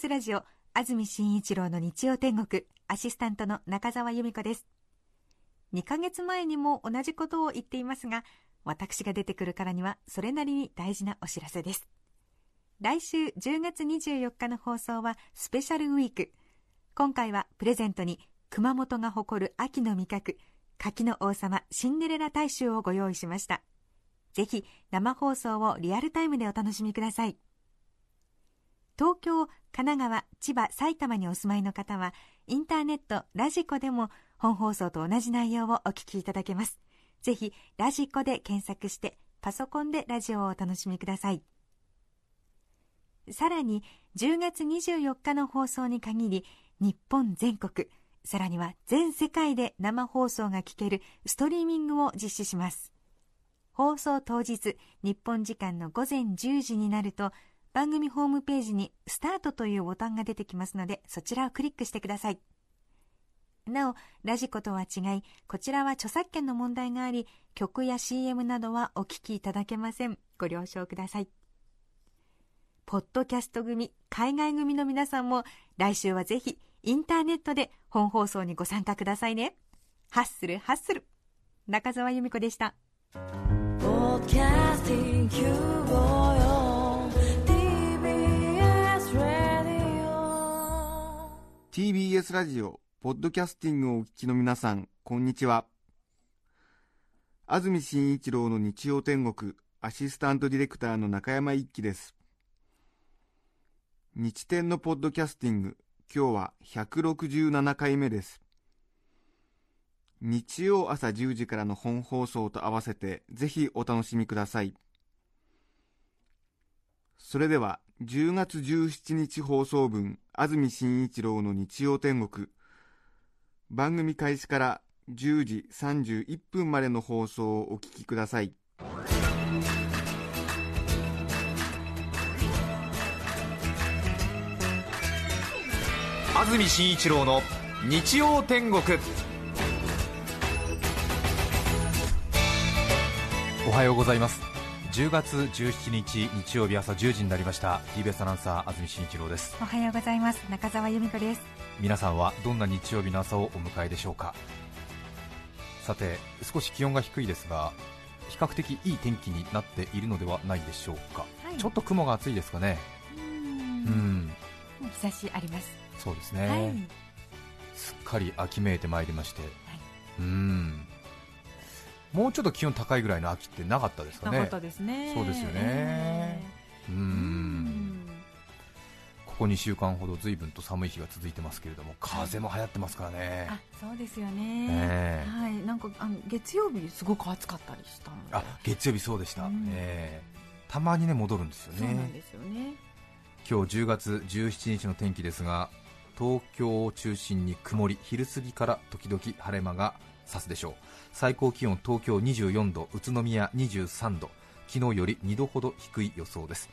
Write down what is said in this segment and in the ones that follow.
TBS ラジオ安住紳一郎の日曜天国。アシスタントの中澤由美子です。2ヶ月前にも同じことを言っていますが私が出てくるからにはそれなりに大事なお知らせです。来週10月24日の放送はスペシャルウィーク。今回はプレゼントに熊本が誇る秋の味覚柿の王様シンデレラ大衆をご用意しました。ぜひ生放送をリアルタイムでお楽しみください。東京、神奈川、千葉、埼玉にお住まいの方はインターネット、ラジコでも本放送と同じ内容をお聞きいただけます。ぜひラジコで検索してパソコンでラジオをお楽しみください。さらに10月24日の放送に限り日本全国さらには全世界で生放送が聞けるストリーミングを実施します。放送当日日本時間の午前10時になると番組ホームページにスタートというボタンが出てきますのでそちらをクリックしてください。なおラジコとは違いこちらは著作権の問題があり曲や CM などはお聞きいただけません。ご了承ください。ポッドキャスト組海外組の皆さんも来週はぜひインターネットで本放送にご参加くださいね。ハッスルハッスル。中澤由美子でした。TBS ラジオポッドキャスティングをお聞きの皆さんこんにちは。安住紳一郎の日曜天国アシスタントディレクターの中山一輝です。日天のポッドキャスティング今日は167回目です。日曜朝10時からの本放送と合わせてぜひお楽しみください。それでは10月17日放送分安住紳一郎の日曜天国。番組開始から10時31分までの放送をお聞きください。安住紳一郎の日曜天国。おはようございます10月17日日曜日朝10時になりました。TBS アナウンサー安住紳一郎です。おはようございます。中澤由美子です。皆さんはどんな日曜日の朝をお迎えでしょうか？さて少し気温が低いですが比較的いい天気になっているのではないでしょうか、はい、ちょっと雲が厚いですかね？うん。日差しあります。そうですね、はい、すっかり秋めいてまいりまして、はい、うんもうちょっと気温高いぐらいの秋ってなかったですかね。なかったですね。そうですよね。うん。ここ2週間ほど随分と寒い日が続いてますけれども、風も流行ってますからね。あ、そうですよね。はい、なんかあの月曜日すごく暑かったりしたあ、月曜日そうでした。ええたまにね戻るんですよね。そうなんですよね。今日10月17日の天気ですが、東京を中心に曇り、昼過ぎから時々晴れ間が差すでしょう。最高気温東京24度宇都宮23度昨日より2度ほど低い予想です。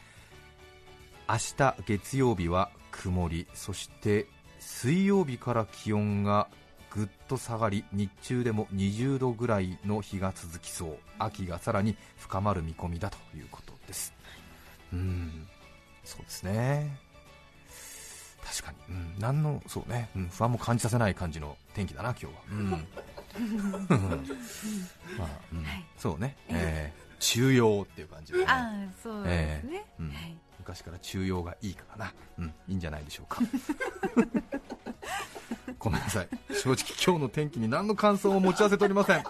明日月曜日は曇りそして水曜日から気温がぐっと下がり日中でも20度ぐらいの日が続きそう。秋がさらに深まる見込みだということです。うんそうですね。確かに、うん、何のそうね、うん、不安も感じさせない感じの天気だな今日は、うん、そうね、えー、中庸っていう感じで、ね、あそうですね、えー、うん、昔から中庸がいいからな、うん、いいんじゃないでしょうか。ごめんなさい。正直今日の天気に何の感想を持ち合わせておりません。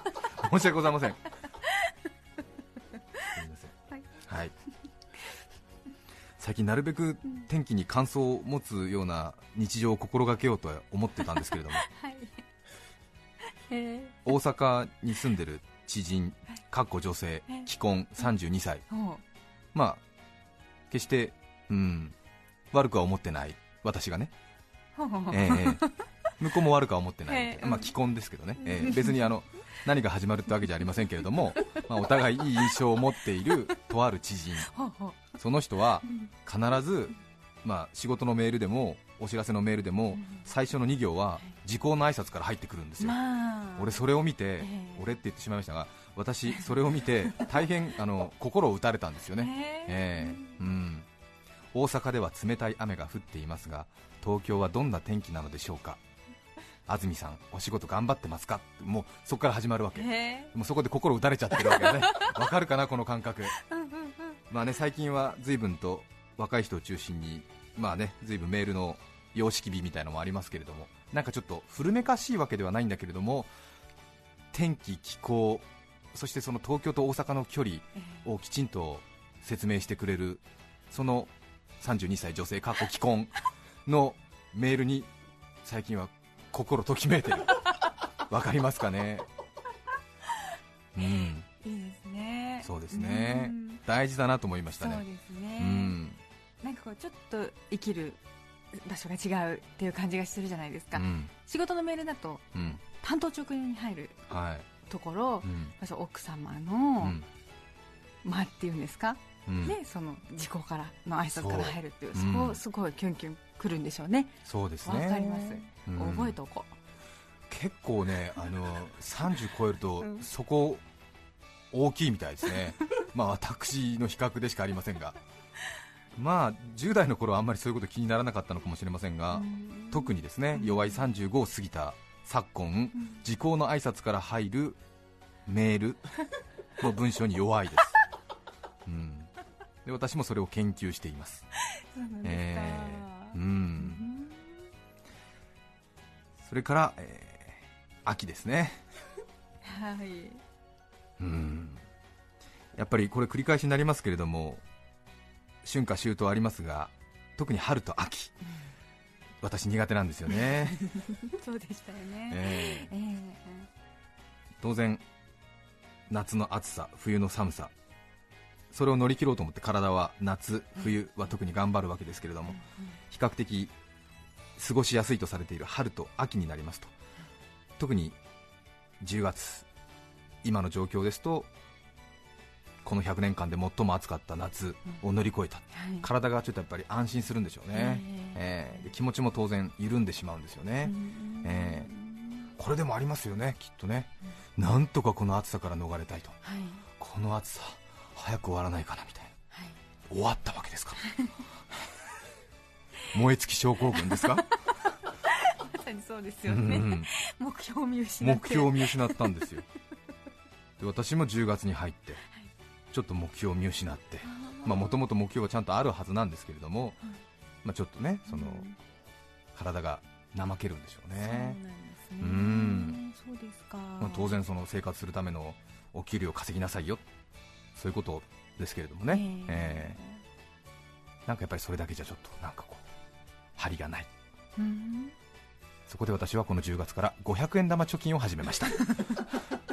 申し訳ございません。すみません。はい、最近なるべく天気に感想を持つような日常を心がけようとは思ってたんですけれども、はい大阪に住んでる知人、かっこ女性、既婚32歳、まあ決して、うん、悪くは思ってない、私がね、えー、向こうも悪くは思ってない、まあ、既婚ですけどね、えー、別にあの何が始まるってわけじゃありませんけれども、まあ、お互いいい印象を持っているとある知人、その人は必ず、まあ、仕事のメールでもお知らせのメールでも、最初の2行は時効の挨拶から入ってくるんですよ、俺、それを見て、俺って言ってしまいましたが、私、それを見て 大変あの心を打たれたんですよね、え。ー、うん、大阪では冷たい雨が降っていますが東京はどんな天気なのでしょうか。安住さんお仕事頑張ってますか？もうそこから始まるわけ。もうそこで心打たれちゃってるわけね。わかるかなこの感覚。まあね最近は随分と若い人を中心にまあね随分メールの様式美みたいなのもありますけれどもなんかちょっと古めかしいわけではないんだけれども天気気候そしてその東京と大阪の距離をきちんと説明してくれるその32歳女性過去既婚のメールに最近は心ときめいてる。わかりますかね？うん。いいですね。そうですね。大事だなと思いましたね。そうですね、うん。なんかこうちょっと生きる場所が違うっていう感じがするじゃないですか、うん。仕事のメールだとうん。担当直入に入るはい。ところ、うん。まず奥様うの、ん。まあっていうんですか、うん。ね、その事故からの挨拶から入るっていうそこすごいキュンキュンくるんでしょうね。そうですわねかります、うん。覚えておこ結構ねあの30超えると、うん。そこ大きいみたいですね。まあ私の比較でしかありませんがまあ10代の頃はあんまりそういうこと気にならなかったのかもしれませんうが、うん。特にですね弱い35を過ぎた昨今うん時効の挨拶から入るメール の文章に弱いです、うん、で私もそれを研究しています。そえー。ううんん。それから、えー秋ですね。はい。うん。やっぱりこれ繰り返しになりますけれども春夏秋冬ありますが特に春と秋私苦手なんですよね、そうでしたよね、えーえ当然夏の暑さ冬の寒さそれを乗り切ろうと思って体は夏冬は特に頑張るわけですけれども比較的過ごしやすいとされている春と秋になりますと。特に10月今の状況ですとこの100年間で最も暑かった夏を乗り越えた。えはい。体がちょっとやっぱり安心するんでしょうね、えーで気持ちも当然緩んでしまうんですよね、うん。えこれでもありますよねきっとね。なんとかこの暑さから逃れたいと。はい。この暑さ早く終わらないかなみたいな。はい。終わったわけですか？ら 燃え尽き症候群ですか、まさにそうですうよね、ん。目標を見失って。目標を見失ったんですよ。で私も10月に入ってちょっと目標を見失ってもともと目標はちゃんとあるはずなんですけれども、うんまあ、ちょっとねそのうん。体が怠けるんでしょうそうねなんですね。うん。そうですか、まあ、当然その生活するためのお給料を稼ぎなさいよ。そういうことですけれどもね、えーなんかやっぱりそれだけじゃちょっとなんかこう張りがない。えうん。そこで私はこの10月から500円玉貯金を始めました、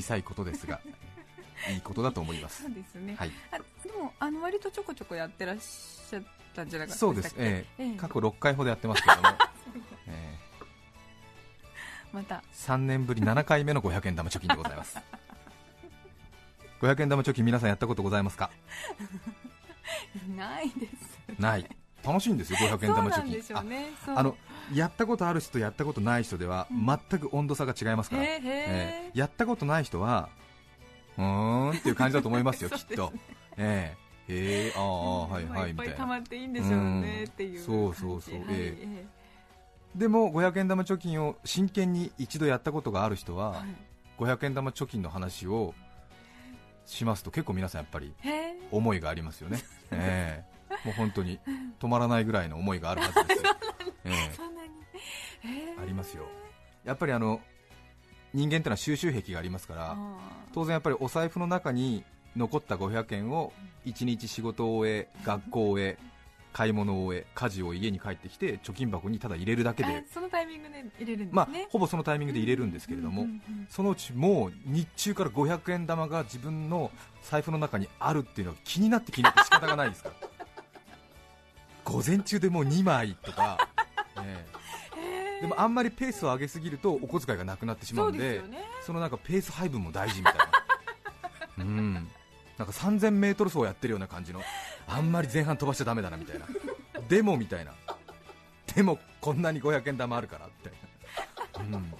小さいことですが いいことだと思います。そうですね、はい。あでもあの割とちょこちょこやってらっしゃったんじゃなかっそうです、ええ。えー過去6回ほどやってますけれども、えまた。ー3年ぶり7回目の500円玉貯金でございます。500円玉貯金皆さんやったことございますか？ないです。ない。楽しいんですよ500円そう玉貯なんでしょう。金ねあのやったことある人とやったことない人ではうん。全く温度差が違いますから、へえへえーやったことない人はうーんっていう感じだと思いますよ きっと。えー、へえああはいまあっぱいはいみたいな溜まっていいんでしょうねうんっていうそうそうそうはいええでも500円玉貯金を真剣に一度やったことがある人は、えはい。500円玉貯金の話をしますと結構皆さんやっぱり思いがありますよね、ええもう本当に止まらないぐらいの思いがあるはずですありますよ。やっぱりあの人間ってのは収集癖がありますからあ当然やっぱりお財布の中に残った500円を1日仕事を終え学校を終え買い物を終え家事を家に帰ってきて貯金箱にただ入れるだけーで。あそのタイミングで入れるんですね、まあほぼそのタイミングで入れるんですけれどもそのうちもう日中から500円玉が自分の財布の中にあるっていうのが気になって気になって仕方がないですから。午前中でもう2枚とか、ええ。でもあんまりペースを上げすぎるとお小遣いがなくなってしまそううんですでよね。そのなんかペース配分も大事みたいな。うん。なんか 3000m 走やってるような感じのあんまり前半飛ばしちゃだめだなみたいな。でもみたいな。でもこんなに500円玉あるからみたいな、うん、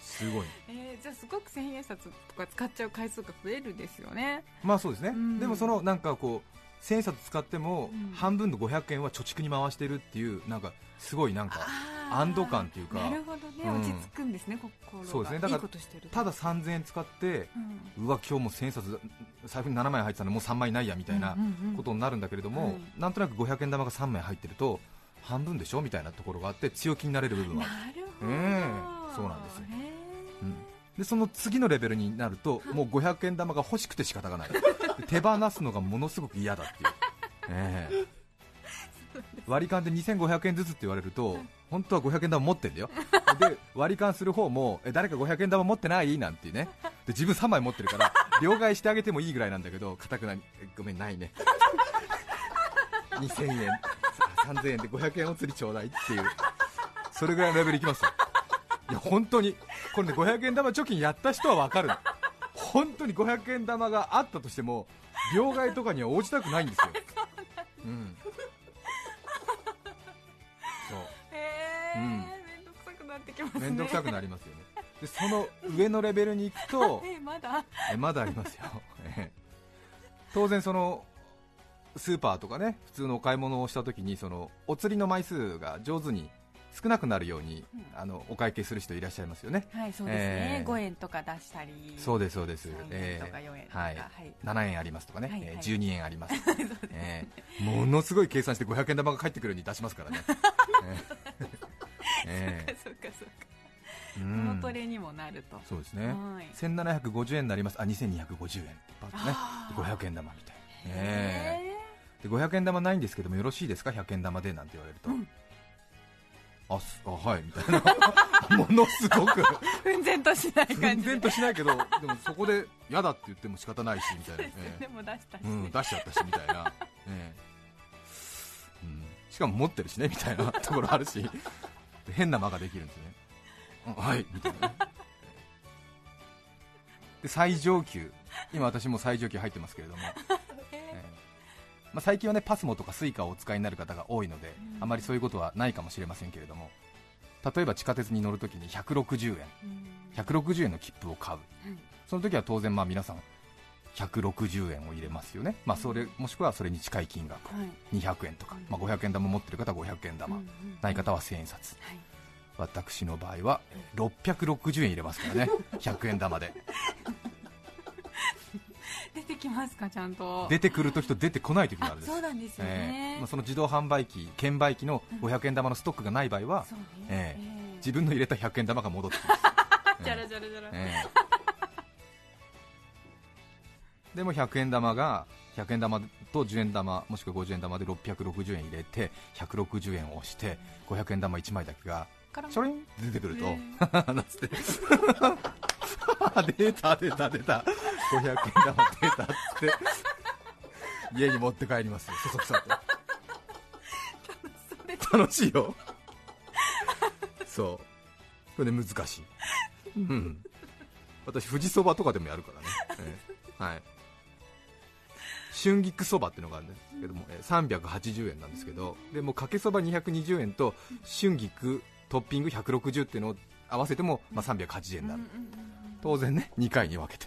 すごい。えーじゃあすごく千円札とか使っちゃう回数が増えるですよね。まあそうですね、うん。でもそのなんかこう千円札使ってもうん。半分の500円は貯蓄に回してるっていうなんかすごいなんか安堵感っていうか。なるほどね、うん。落ち着くんですね心が。そうですね。だからいいことしてると。ただ3000円使ってうわ今日も千円札財布に7枚入ってたのもう3枚ないやみたいなことになるんだけれども、はい。なんとなく500円玉が3枚入ってると半分でしょみたいなところがあって強気になれる部分はある。なるほど、ええそうなんですよ。うんでその次のレベルになるともう500円玉が欲しくて仕方がない。で手放すのがものすごく嫌だっていう、ええ。割り勘で2500円ずつって言われると本当は500円玉持ってんだよ。で割り勘する方もえ誰か500円玉持ってない？なんてね。で自分3枚持ってるから両替してあげてもいいぐらいなんだけどかたくなにえごめんないね。2000円3000円で500円お釣りちょうだいっていう。それぐらいのレベルいきますよいや本当に。これね500円玉貯金やった人は分かるの。本当に500円玉があったとしても両替とかには応じたくないんですよ。うん。そう。へえ、うん。めんどくさくなってきますね。面倒くさくなりますよね。でその上のレベルに行くと えまだ？えまだありますよ。ええ。当然そのスーパーとかね普通のお買い物をした時にそのお釣りの枚数が上手に少なくなるように、うん。あのお会計する人いらっしゃいますよね。はいそうですね、えー。5円とか出したりそうですそうです。3円えとか4円とか、えはい。はい。7円ありますとかね、はいはい。えー12円あります、えー。ものすごい計算して500円玉が返ってくるように出しますからね、えー。えそっかそっか、ーうそん。のトレにもなると、そうですね。はい。1750円になります。あ2250円。パッとねあー。500円玉みたいな、えー。で500円玉ないんですけどもよろしいですか？100円玉でなんて言われると、うんあすあはいみたいな。ものすごく。奮然としない感全じで然としないけどでもそこで嫌だって言っても仕方ないしみたいな、えーでも出したし、うん、出しちゃったしみたいな、ええ。うん、しかも持ってるしねみたいな ところあるし。で変な間ができるんですね、うんはいみたいな。ねで最上級。今私も最上級入ってますけれども、ええまあ、最近はねパスモとかスイカをお使いになる方が多いのでうん。あまりそういうことはないかもしれませんけれども例えば地下鉄に乗るときに160円。うん。160円の切符を買う。はい。その時は当然まあ皆さん160円を入れますよね、まあ、それもしくはそれに近い金額。はい。200円とか。うん、まあ、500円玉持ってる方は500円玉、ない方は1000円札。はい。私の場合は660円入れますからね。100円玉で出てきますかちゃんと。出てくる時と出てこない時があるんです。あそうなんですよえね、えまあ、その自動販売機券売機の500円玉のストックがない場合はそうね、ええ。ええ。自分の入れた100円玉が戻ってきます、じゃらじゃらじゃら、ええ。でも100円玉が100円玉と10円玉もしくは50円玉で660円入れて160円を押して500円玉1枚だけがちょりん出てくると、え。なんつって出た出た出た。500円玉出たって。家に持って帰りますよそそくさと。楽しいよ。そう。これね難しい。うん。私富士そばとかでもやるからね、ええ。はい。春菊そばっていうのがあるんですけども、えー380円なんですけどでもかけそば220円と春菊トッピング160っていうのを合わせても、まあ、380円になる、うんうんうん。当然ね2回に分けて、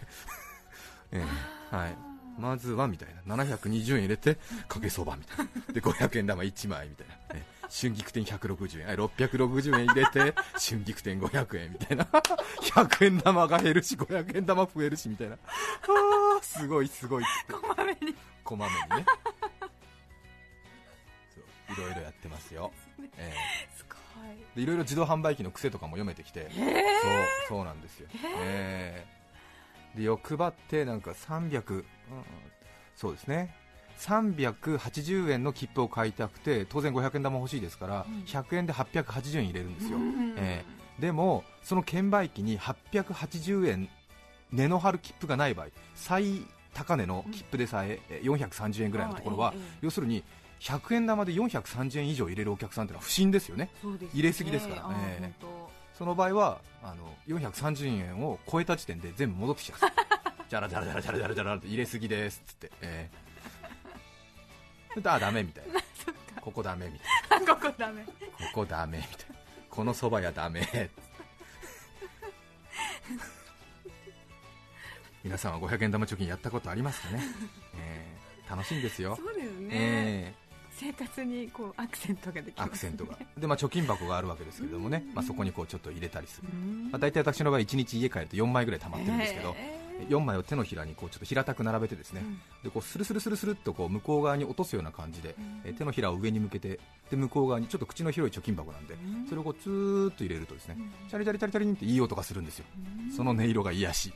ええはい、まずはみたいな。720円入れてかけそばみたいな。で500円玉1枚みたいな、ね、春菊店160円。あ660円入れて春菊店500円みたいな。100円玉が減るし500円玉増えるしみたいな。あーすごいすごいって。こまめに。こまめにね。いろいろやってますよ、えいえでいろいろ自動販売機の癖とかも読めてきて、ええそうそうなんですよ、ええで欲張ってなんか300、うんそうですね。380円の切符を買いたくて当然500円玉欲しいですから、うん。100円で880円入れるんですよ、うんえでもその券売機に880円値の張る切符がない場合最高値の切符でさええ430円ぐらいのところは、要するに100円玉で430円以上入れるお客さんってのは不審ですよね。ね。入れすぎですからあーええ本その場合はあの430円を超えた時点で全部戻ってきちゃうじゃらじゃらじゃらじゃらじゃらじゃらって入れすぎですっつって、ええ。であダメみたいな。ここダメみたい当 ここダメ。なここダメみたいな。このそば屋ダメ。皆さんは500円玉貯金やったことありますかね、えー楽しいんですよ、そうですね、え生活にこうアクセントができーアますね。クセントが、でまあ、貯金箱があるわけですけれどもね、まあ、そこにこうちょっと入れたりする、うん。まあ、大体私の場合、1日家帰ると4枚ぐらい溜まってるんですけど、え4枚を手のひらにこうちょっと平たく並べて、ですね、うん。でこうスルスルスルスルっとこう向こう側に落とすような感じで、うん。えー手のひらを上に向けて、で向こう側にちょっと口の広い貯金箱なんで、うん。それをこうツーッと入れると、ですねうん。チャリチャリチャリチャリンっていい音がするんですよ、その音色が癒し、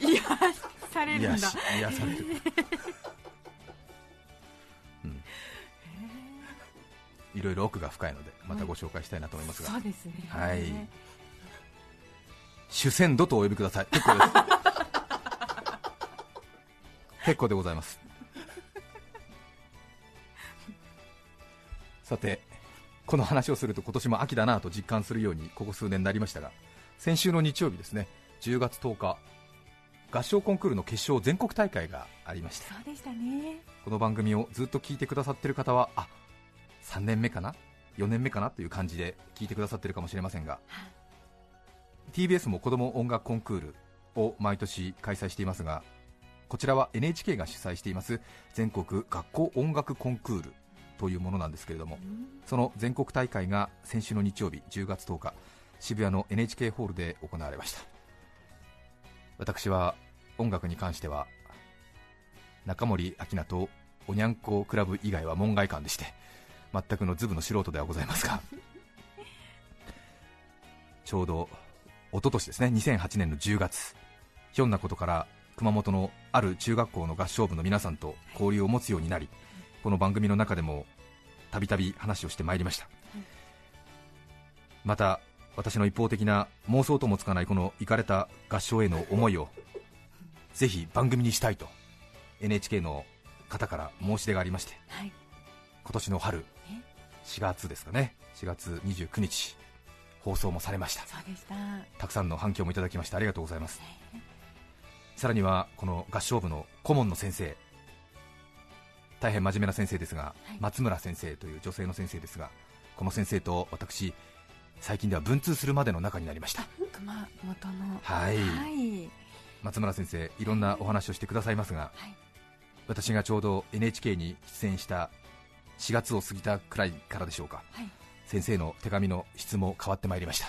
癒されるんだ。癒される。いろいろ奥が深いのでまたご紹介したいなと思いますが、そうですね。はい。主戦度とお呼びください。結構です。結構でございます。さてこの話をすると今年も秋だなと実感するようにここ数年になりましたが先週の日曜日ですね10月10日合唱コンクールの決勝全国大会がありました。そうでしたね。この番組をずっと聞いてくださっている方はあ3年目かな？4年目かな？という感じで聞いてくださっているかもしれませんが。TBS も子ども音楽コンクールを毎年開催していますがこちらは NHK が主催しています全国学校音楽コンクールというものなんですけれどもその全国大会が先週の日曜日10月10日渋谷の NHK ホールで行われました。私は音楽に関しては中森明菜とおにゃんこクラブ以外は門外漢でして全くのズブの素人ではございますが。ちょうど一昨年ですね2008年の10月。ひょんなことから熊本のある中学校の合唱部の皆さんと交流を持つようになりこの番組の中でもたびたび話をしてまいりました。また私の一方的な妄想ともつかないこの行かれた合唱への思いをぜひ番組にしたいと NHK の方から申し出がありましてはい。今年の春4月ですかね。4月29日放送もされました。そうでした。たくさんの反響もいただきましてありがとうございます。さらにはこの合唱部の顧問の先生大変真面目な先生ですが、はい。松村先生という女性の先生ですがこの先生と私最近では文通するまでの仲になりました。熊本の。はい。はい。松村先生いろんなお話をしてくださいますがはい。私がちょうど NHK に出演した4月を過ぎたくらいからでしょうか。はい。先生の手紙の質も変わってまいりました。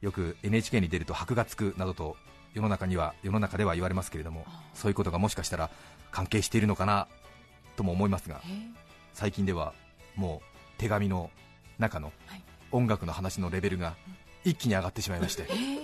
よく NHK に出ると箔がつくなどと世の中には世の中では言われますけれどもそういうことがもしかしたら関係しているのかなとも思いますがえ。ー最近ではもう手紙の中のはい。音楽の話のレベルが一気に上がってしまいまして、え。ー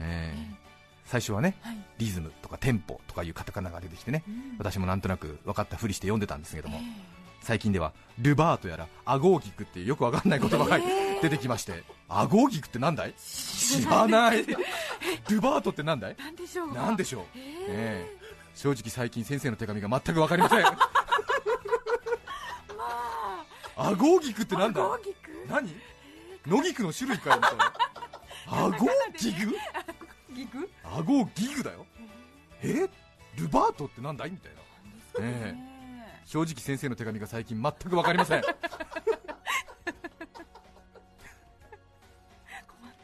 え。ー最初はねはい。リズムとかテンポとかいうカタカナが出てきてねうん。私もなんとなく分かったふりして読んでたんですけどもえ最近ではルバートやらアゴーギクっていうよくわかんない言葉がえー。出てきましてアゴーギクってなんだい？知らない。ルバートってなんだい？ーなんでしょう？なんでしょう、えー。ええ。正直最近先生の手紙が全くわかりません。まアゴーギクってあなんだ？何？野菊の種類かよみたいな。アゴーギグ？アゴーギグ？だよ。えルバートってなんだい？みたいな。ええ正直先生の手紙が最近全くわかりません。困っ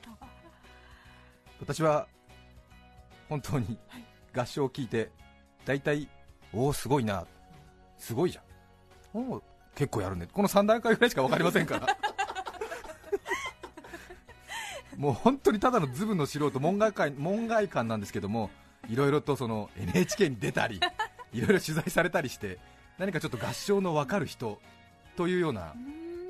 たわ。私は本当に合唱を聞いて大体おおすごいな。すごいじゃん。おお結構やるね。この3段階ぐらいしか分かりませんから。もう本当にただのズブの素人門外漢門外漢なんですけどもいろいろとその NHK に出たりいろいろ取材されたりして何かちょっと合唱の分かる人というような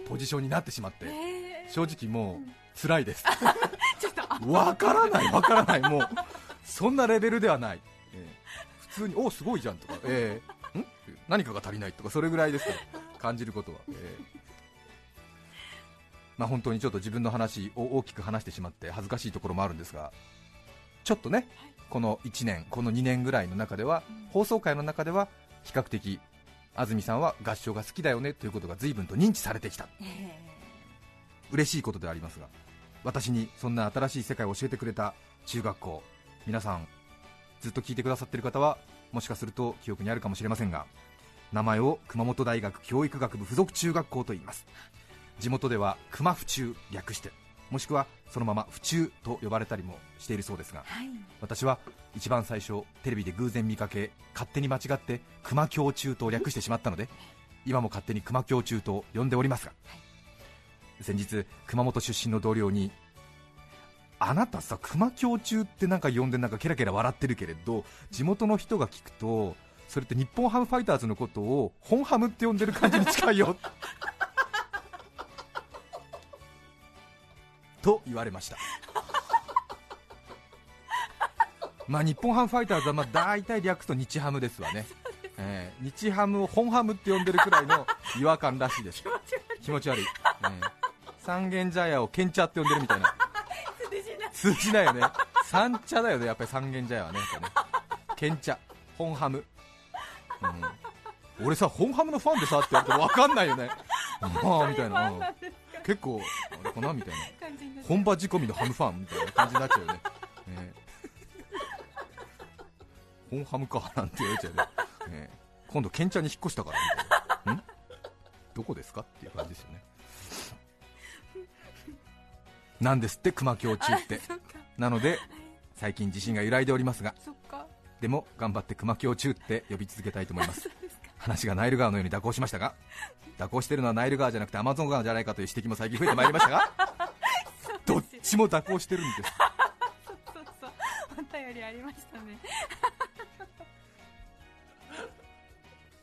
ポジションになってしまってえー。正直もう辛いです。ちょっと。あわからない、わからない、もうそんなレベルではない、ええ普通に、おすごいじゃんとか、ええん？何かが足りないとか、それぐらいです感じることは、ええまあ、本当にちょっと自分の話を大きく話してしまって恥ずかしいところもあるんですが、ちょっとね、この1年、この2年ぐらいの中では、放送回の中では、比較的、安住さんは合唱が好きだよねということが随分と認知されてきた。え嬉しいことでありますが私にそんな新しい世界を教えてくれた中学校皆さんずっと聞いてくださっている方はもしかすると記憶にあるかもしれませんが名前を熊本大学教育学部附属中学校と言います地元では熊府中略してもしくはそのまま府中と呼ばれたりもしているそうですがはい。私は一番最初テレビで偶然見かけ勝手に間違って熊京中と略してしまったので今も勝手に熊京中と呼んでおりますが、先日熊本出身の同僚にあなたさ熊京中ってなんか呼んでなんかケラケラ笑ってるけれど地元の人が聞くとそれって日本ハムファイターズのことを本ハムって呼んでる感じに近いよと言われました。まあ日本ハムファイターズはまあ大体略すと日ハムですわね、えー日ハムを本ハムって呼んでるくらいの違和感らしいです。気持ち悪い、えー三軒茶屋をケンチャって呼んでるみたいな。通じない。よね。三茶だよねやっぱり三軒茶屋はね。やっぱね。ケンチャ。本ハム、うん、俺さ本ハムのファンでさって言われて分かんないよね。ああみたいな、うん。結構あれかなみたいな本場仕込みのハムファンみたいな感じになっちゃうよね、えー本ハムかなんて言われちゃうね、えー今度ケンチャに引っ越したからみたいな、ん？どこですかっていう感じですよね。なんですって熊京中って。なので最近自信が揺らいでおりますが。でも頑張って熊京中って呼び続けたいと思います。話がナイル川のように蛇行しましたが蛇行してるのはナイル川じゃなくてアマゾン川じゃないかという指摘も最近増えてまいりましたがどっちも蛇行してるんです。そうそうそう。お便りありましたね。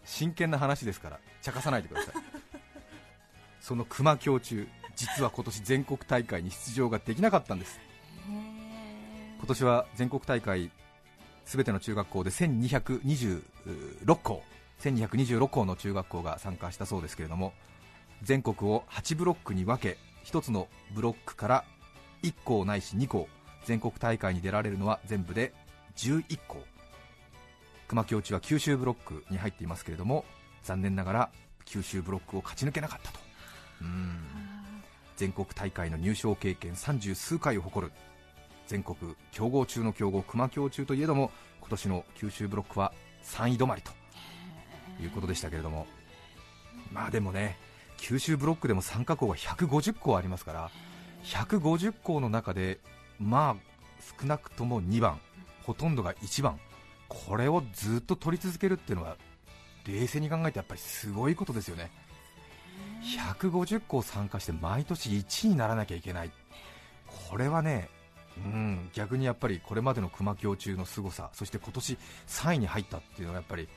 真剣な話ですから茶化さないでください。その熊京中実は今年全国大会に出場ができなかったんです。今年は全国大会すべての中学校で1226校1226校の中学校が参加したそうですけれども全国を8ブロックに分け1つのブロックから1校ないし2校。全国大会に出られるのは全部で11校。熊京地は九州ブロックに入っていますけれども残念ながら九州ブロックを勝ち抜けなかったと。うん。全国大会の入賞経験30数回を誇る。全国強豪中の強豪熊京中といえども今年の九州ブロックは3位止まりということでしたけれども。まあでもね九州ブロックでも参加校が150校ありますから150校の中でまあ少なくとも2番ほとんどが1番。これをずっと取り続けるっていうのは冷静に考えてやっぱりすごいことですよね。150校参加して毎年1位にならなきゃいけない。これはねうん、逆にやっぱりこれまでの熊京中の凄さそして今年3位に入ったっていうのはやっぱり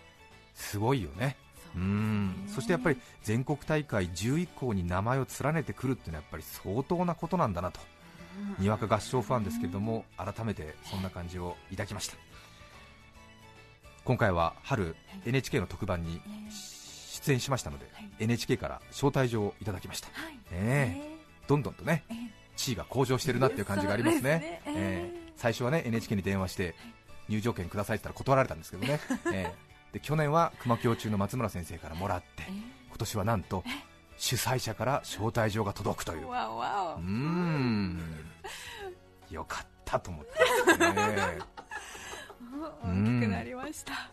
すごいよね。うん。そしてやっぱり全国大会11校に名前を連ねてくるっていうのはやっぱり相当なことなんだなと。にわか合唱ファンですけれども改めてそんな感じを抱きました。今回は春 NHK の特番に出演しましたので NHK から招待状をいただきました。はい。え。えどんどんとねええ地位が向上してるなっていう感じがありますね。えええ最初はね NHK に電話して入場券くださいって言ったら断られたんですけどね、ええで去年は熊京中の松村先生からもらって今年はなんと主催者から招待状が届くという。うん。よかったと思って、ね、大きくなりました。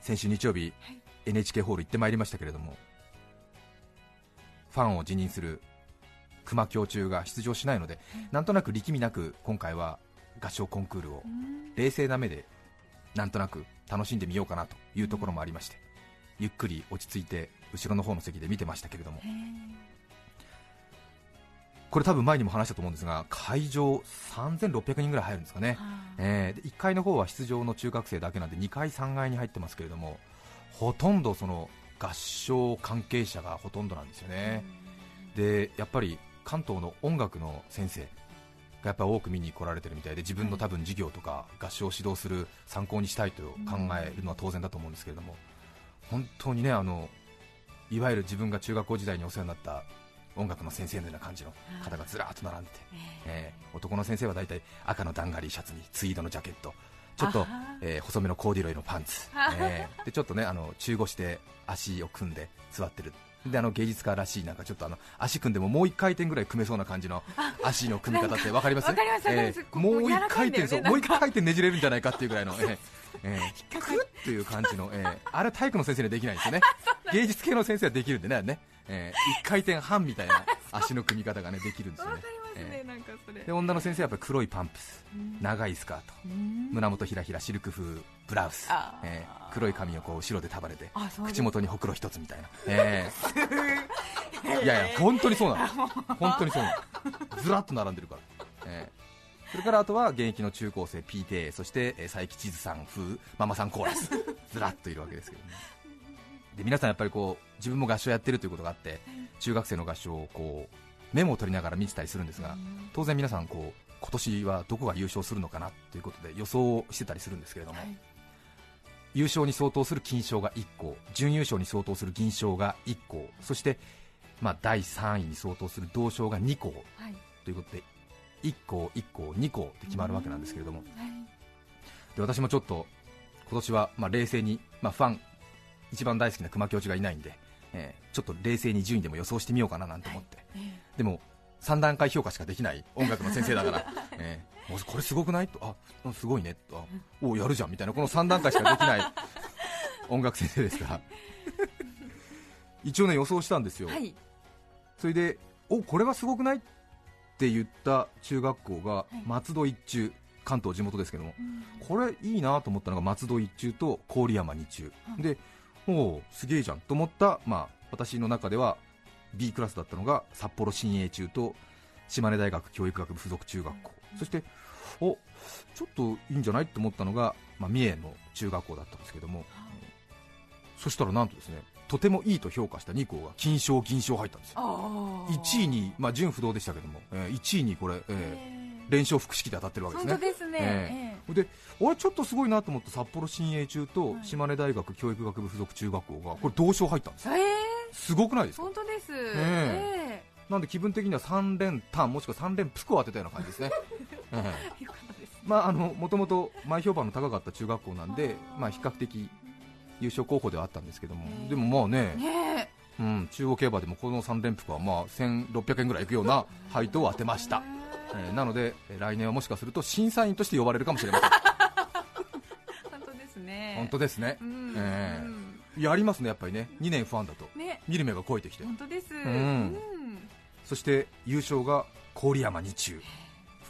先週日曜日、はい。NHK ホール行ってまいりましたけれどもファンを辞任する熊京中が出場しないので、なんとなく力みなく今回は合唱コンクールを冷静な目でなんとなく楽しんでみようかなというところもありましてゆっくり落ち着いて後ろの方の席で見てましたけれども。これ多分前にも話したと思うんですが会場3600人ぐらい入るんですかね、えーで1階の方は出場の中学生だけなんで2階、3階に入ってますけれどもほとんどその合唱関係者がほとんどなんですよね、でやっぱり関東の音楽の先生がやっぱり多く見に来られてるみたいで自分の多分授業とか合唱を指導する参考にしたいと考えるのは当然だと思うんですけれども本当にねあのいわゆる自分が中学校時代にお世話になった音楽の先生のような感じの方がずらーっと並んでて、えー男の先生は大体赤のダンガリーシャツにツイードのジャケットちょっとえー細めのコーディロイのパンツあ、えーでちょっとねあの中腰で足を組んで座ってるであの芸術家らしいなんかちょっとあの足組んでももう一回転ぐらい組めそうな感じの足の組み方ってわかります？わかります。わかりますここもう一回転そう。もう一回転ねじれるんじゃないかっていうぐらいの、えーえー、クッっていう感じの、えーあれ体育の先生にはできないんですよね。芸術系の先生はできるんでねね、えー一回転半みたいな足の組み方がねできるんですよね、えなんかそれ。で女の先生はやっぱり黒いパンプス。うん。長いスカート。うん。胸元ひらひらシルク風ブラウス。えー黒い髪をこう後ろで束ねて。口元にほくろ一つみたいな、えーい。やいや本当にそうなの。本当にそうなの。ずらっと並んでるから、えーそれからあとは現役の中高生 PTA そして、えー佐伯千鶴さん風ママさんコーラス。ずらっといるわけですけどね。で皆さんやっぱりこう自分も合唱やってるということがあって中学生の合唱をこうメモを取りながら見てたりするんですが当然皆さんこう今年はどこが優勝するのかなということで予想をしてたりするんですけれども、はい。優勝に相当する金賞が1校準優勝に相当する銀賞が1校そして、まあ、第3位に相当する銅賞が2校はい。ということで1校、1校、2校って決まるわけなんですけれども。はい。で私もちょっと今年はまあ冷静に、まあ、ファン一番大好きな熊教授がいないんで、えーちょっと冷静に順位でも予想してみようかななんて思って、えでも3段階評価しかできない音楽の先生だから、えーおこれすごくない？と。あうんすごいね。と。あおやるじゃんみたいな。この3段階しかできない 音楽先生ですから。一応ね予想したんですよ、えはい。それでおこれはすごくない？って言った中学校がい。松戸一中関東地元ですけども。うん。これいいなと思ったのが松戸一中と郡山二中、うん。でおおすげえじゃんと思った、まあ、私の中では B クラスだったのが札幌新栄中と島根大学教育学部附属中学校、うんそしておちょっといいんじゃないと思ったのが、まあ、三重の中学校だったんですけども。そしたらなんとですねとてもいいと評価した2校が金賞銀賞入ったんですよ。あー。1位に、まあ、準不動でしたけども、えー1位にこれ、えーえー連勝複式で当たってるわけですね。ですね、ええ。であれちょっとすごいなと思って札幌新栄中とはい。島根大学教育学部附属中学校がこれ同賞入ったんですよ。ええ。すごくないですか？本当です、え。なんで気分的には3連単もしくは3連服を当てたような感じですね、まああのもともと前評判の高かった中学校なんでまあ比較的優勝候補ではあったんですけどもでもまあねねうん、中央競馬でもこの3連服はまあ1600円ぐらいいくような配当を当てました、えーなのでえー来年はもしかすると審査員として呼ばれるかもしれません。本当ですね。本当ですね。うん、ええうん。やりますねやっぱりね。2年ファンだと。ね。見る目が肥えてきて。本当です、ん。そして優勝が郡山二中。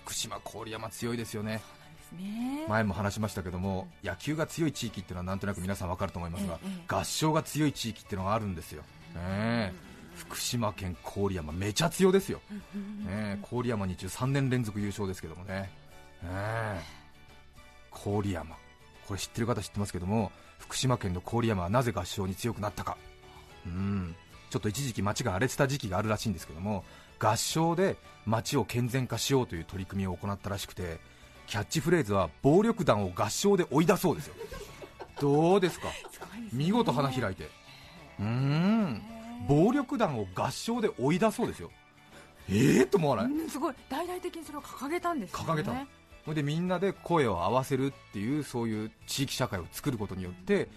福島郡山強いですよね。ですね。前も話しましたけども野球が強い地域っていうのはなんとなく皆さん分かると思いますがええええ。合唱が強い地域っていうのがあるんですよ、ねえ福島県郡山めちゃ強ですよ。うんねえ郡山二中3年連続優勝ですけどもね。ねえ。郡山。これ知ってる方知ってますけども福島県の郡山はなぜ合唱に強くなったか。うん。ちょっと一時期街が荒れてた時期があるらしいんですけども合唱で街を健全化しようという取り組みを行ったらしくてキャッチフレーズは暴力団を合唱で追い出そうですよ。どうですか？すね。見事花開いて。うーん暴力団を合唱で追い出そうですよ。ええと思わない？うんすごい。大々的にそれを掲げたんですね。掲げたの。でみんなで声を合わせるっていうそういう地域社会を作ることによって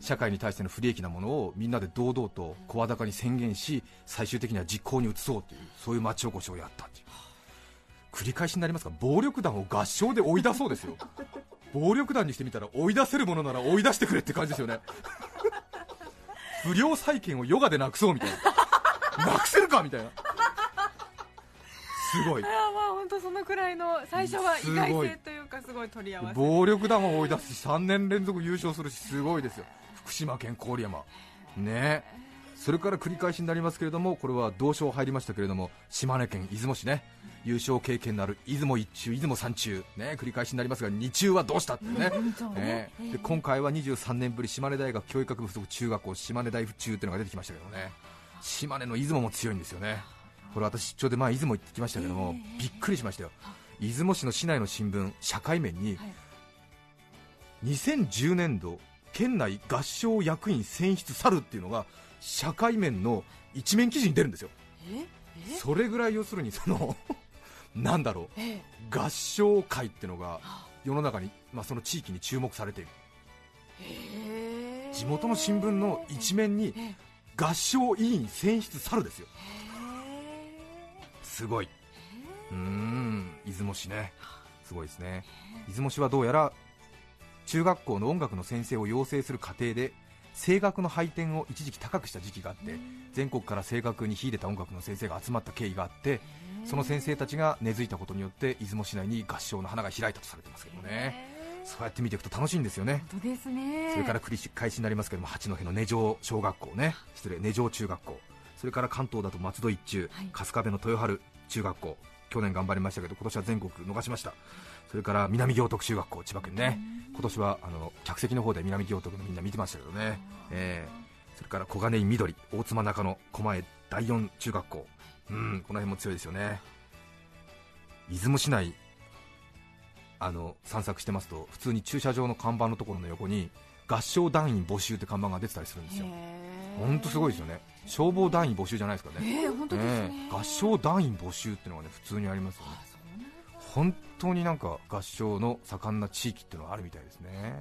社会に対しての不利益なものをみんなで堂々と声高に宣言し最終的には実行に移そうというそういう町おこしをやったっていう。繰り返しになりますが暴力団を合唱で追い出そうですよ。暴力団にしてみたら追い出せるものなら追い出してくれって感じですよね不良債権をヨガでなくそうみたいな。なくせるかみたいな。すごい。ああまあ本当そのくらいの最初は意外すごい性というかすごい取り合わせ。暴力団を追い出すし3年連続優勝するしすごいですよ。福島県郡山。ねそれから繰り返しになりますけれどもこれは同賞入りましたけれども島根県出雲市ね優勝経験のある出雲一中出雲三中ね繰り返しになりますが二中はどうしたってね。ね。ね。で今回は23年ぶり島根大学教育学部附属中学校島根大附中っていうのが出てきましたけどね。島根の出雲も強いんですよね。これ私出張で前出雲行ってきましたけども、ええ。びっくりしましたよ。出雲市の市内の新聞社会面に、はい。2010年度県内合唱役員選出去るっていうのが社会面の一面記事に出るんですよ。え？え？それぐらい要するにその なんだろえう合唱会っていうのが世の中に、まあ、その地域に注目されている。え。地元の新聞の一面にえ合唱委員選出去るですよ。すごい。うーん。出雲市ね。すごいですね。出雲市はどうやら中学校の音楽の先生を養成する過程で声楽の配点を一時期高くした時期があって全国から声楽に秀でた音楽の先生が集まった経緯があってその先生たちが根付いたことによって出雲市内に合唱の花が開いたとされてますけどね。そうやって見ていくと楽しいんですよね。本当ですね。それから繰り返しになりますけども八戸の根城小学校ね。失礼根城中学校。それから関東だと松戸一中、はい。春日部の豊春中学校。去年頑張りましたけど今年は全国逃しましたそれから南行徳中学校千葉県ね。今年はあの客席の方で南行徳のみんな見てましたけどね、えーそれから小金井緑大妻中野狛江第四中学校。うんこの辺も強いですよね。出雲市内あの散策してますと普通に駐車場の看板のところの横に合唱団員募集って看板が出てたりするんですよ。本当すごいですよね。消防団員募集じゃないですかね。えー、ね、ええ。合唱団員募集っていうのがね普通にありますよね本当になんか合唱の盛んな地域っていうのはあるみたいですね。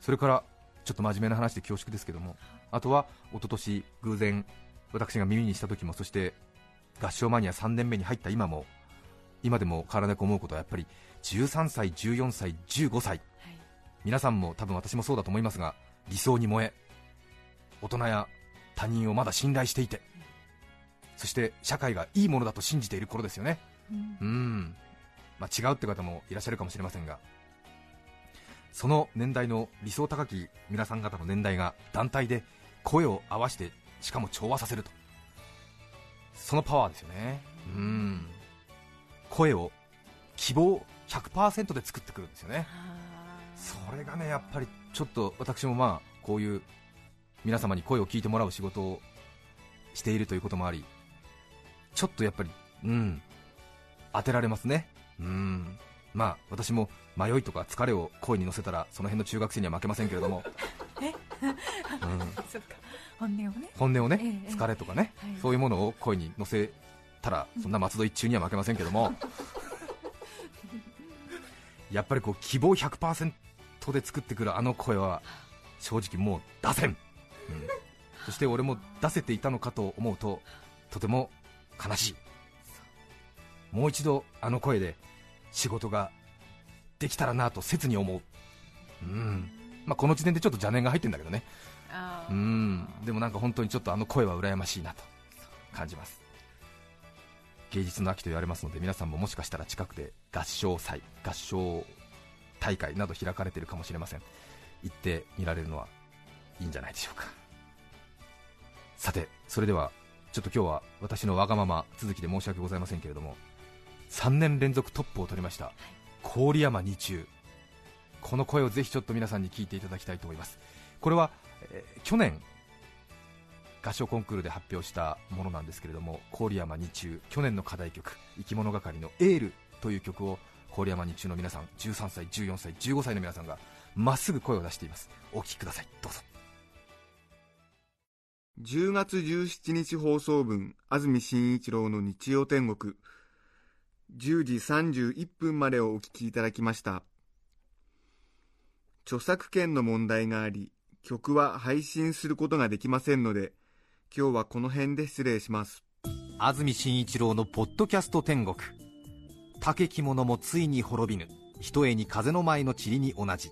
それからちょっと真面目な話で恐縮ですけどもあとは一昨年偶然私が耳にした時もそして合唱マニア3年目に入った今も今でも変わらなく思うことはやっぱり13歳、14歳、15歳。はい。皆さんも多分私もそうだと思いますが理想に燃え大人や他人をまだ信頼していてそして社会がいいものだと信じている頃ですよねうん。うん、まあ、違うって方もいらっしゃるかもしれませんがその年代の理想高き皆さん方の年代が団体で声を合わせてしかも調和させると。そのパワーですよね。うん。声を希望100%で作ってくるんですよね。それがねやっぱりちょっと私もまあこういう皆様に声を聞いてもらう仕事をしているということもありちょっとやっぱりうん当てられますね。うん。まあ私も迷いとか疲れを声に乗せたらその辺の中学生には負けませんけれども、え？うん、そっか。本音をね。本音をね、ええ疲れとかね、はい。そういうものを声に乗せたらそんな松戸一中には負けませんけども。やっぱりこう希望100%で作ってくるあの声は正直もう出せん、うん、そして俺も出せていたのかと思うととても悲しいもう一度あの声で仕事ができたらなと切に思う、うん。まあ、この時点でちょっと邪念が入ってるんだけどね。うん。でもなんか本当にちょっとあの声は羨ましいなと感じます。芸術の秋と言われますので皆さんももしかしたら近くで合唱祭合唱大会など開かれているかもしれません。行ってみられるのはいいんじゃないでしょうか。さてそれではちょっと今日は私のわがまま続きで申し訳ございませんけれども3年連続トップを取りました。郡山二中。この声をぜひちょっと皆さんに聞いていただきたいと思います。これは、えー去年合唱コンクールで発表したものなんですけれども郡山二中去年の課題曲生き物係の「エール」という曲を郡山二中の皆さん13歳14歳15歳の皆さんがまっすぐ声を出しています。お聴きください。どうぞ。10月17日放送分安住紳一郎の日曜天国。10時31分までをお聞きいただきました。著作権の問題があり曲は配信することができませんので今日はこの辺で失礼します。安住紳一郎のポッドキャスト天国。竹着物もついに滅びぬ。ひとえに風の前の塵に同じ。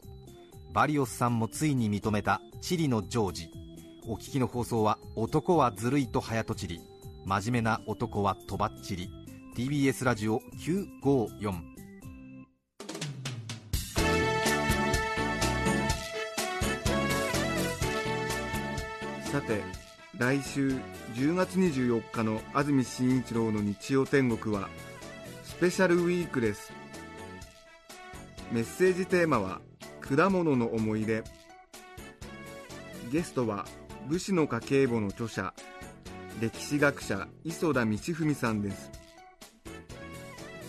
バリオスさんもついに認めた地理のジョージ。お聞きの放送は男はずるいと早とちり。真面目な男はとばっちり。TBS ラジオ954さて来週10月24日の安住紳一郎の日曜天国はスペシャルウィークです。メッセージテーマは果物の思い出。ゲストは武士の家計簿の著者歴史学者磯田道文さんです。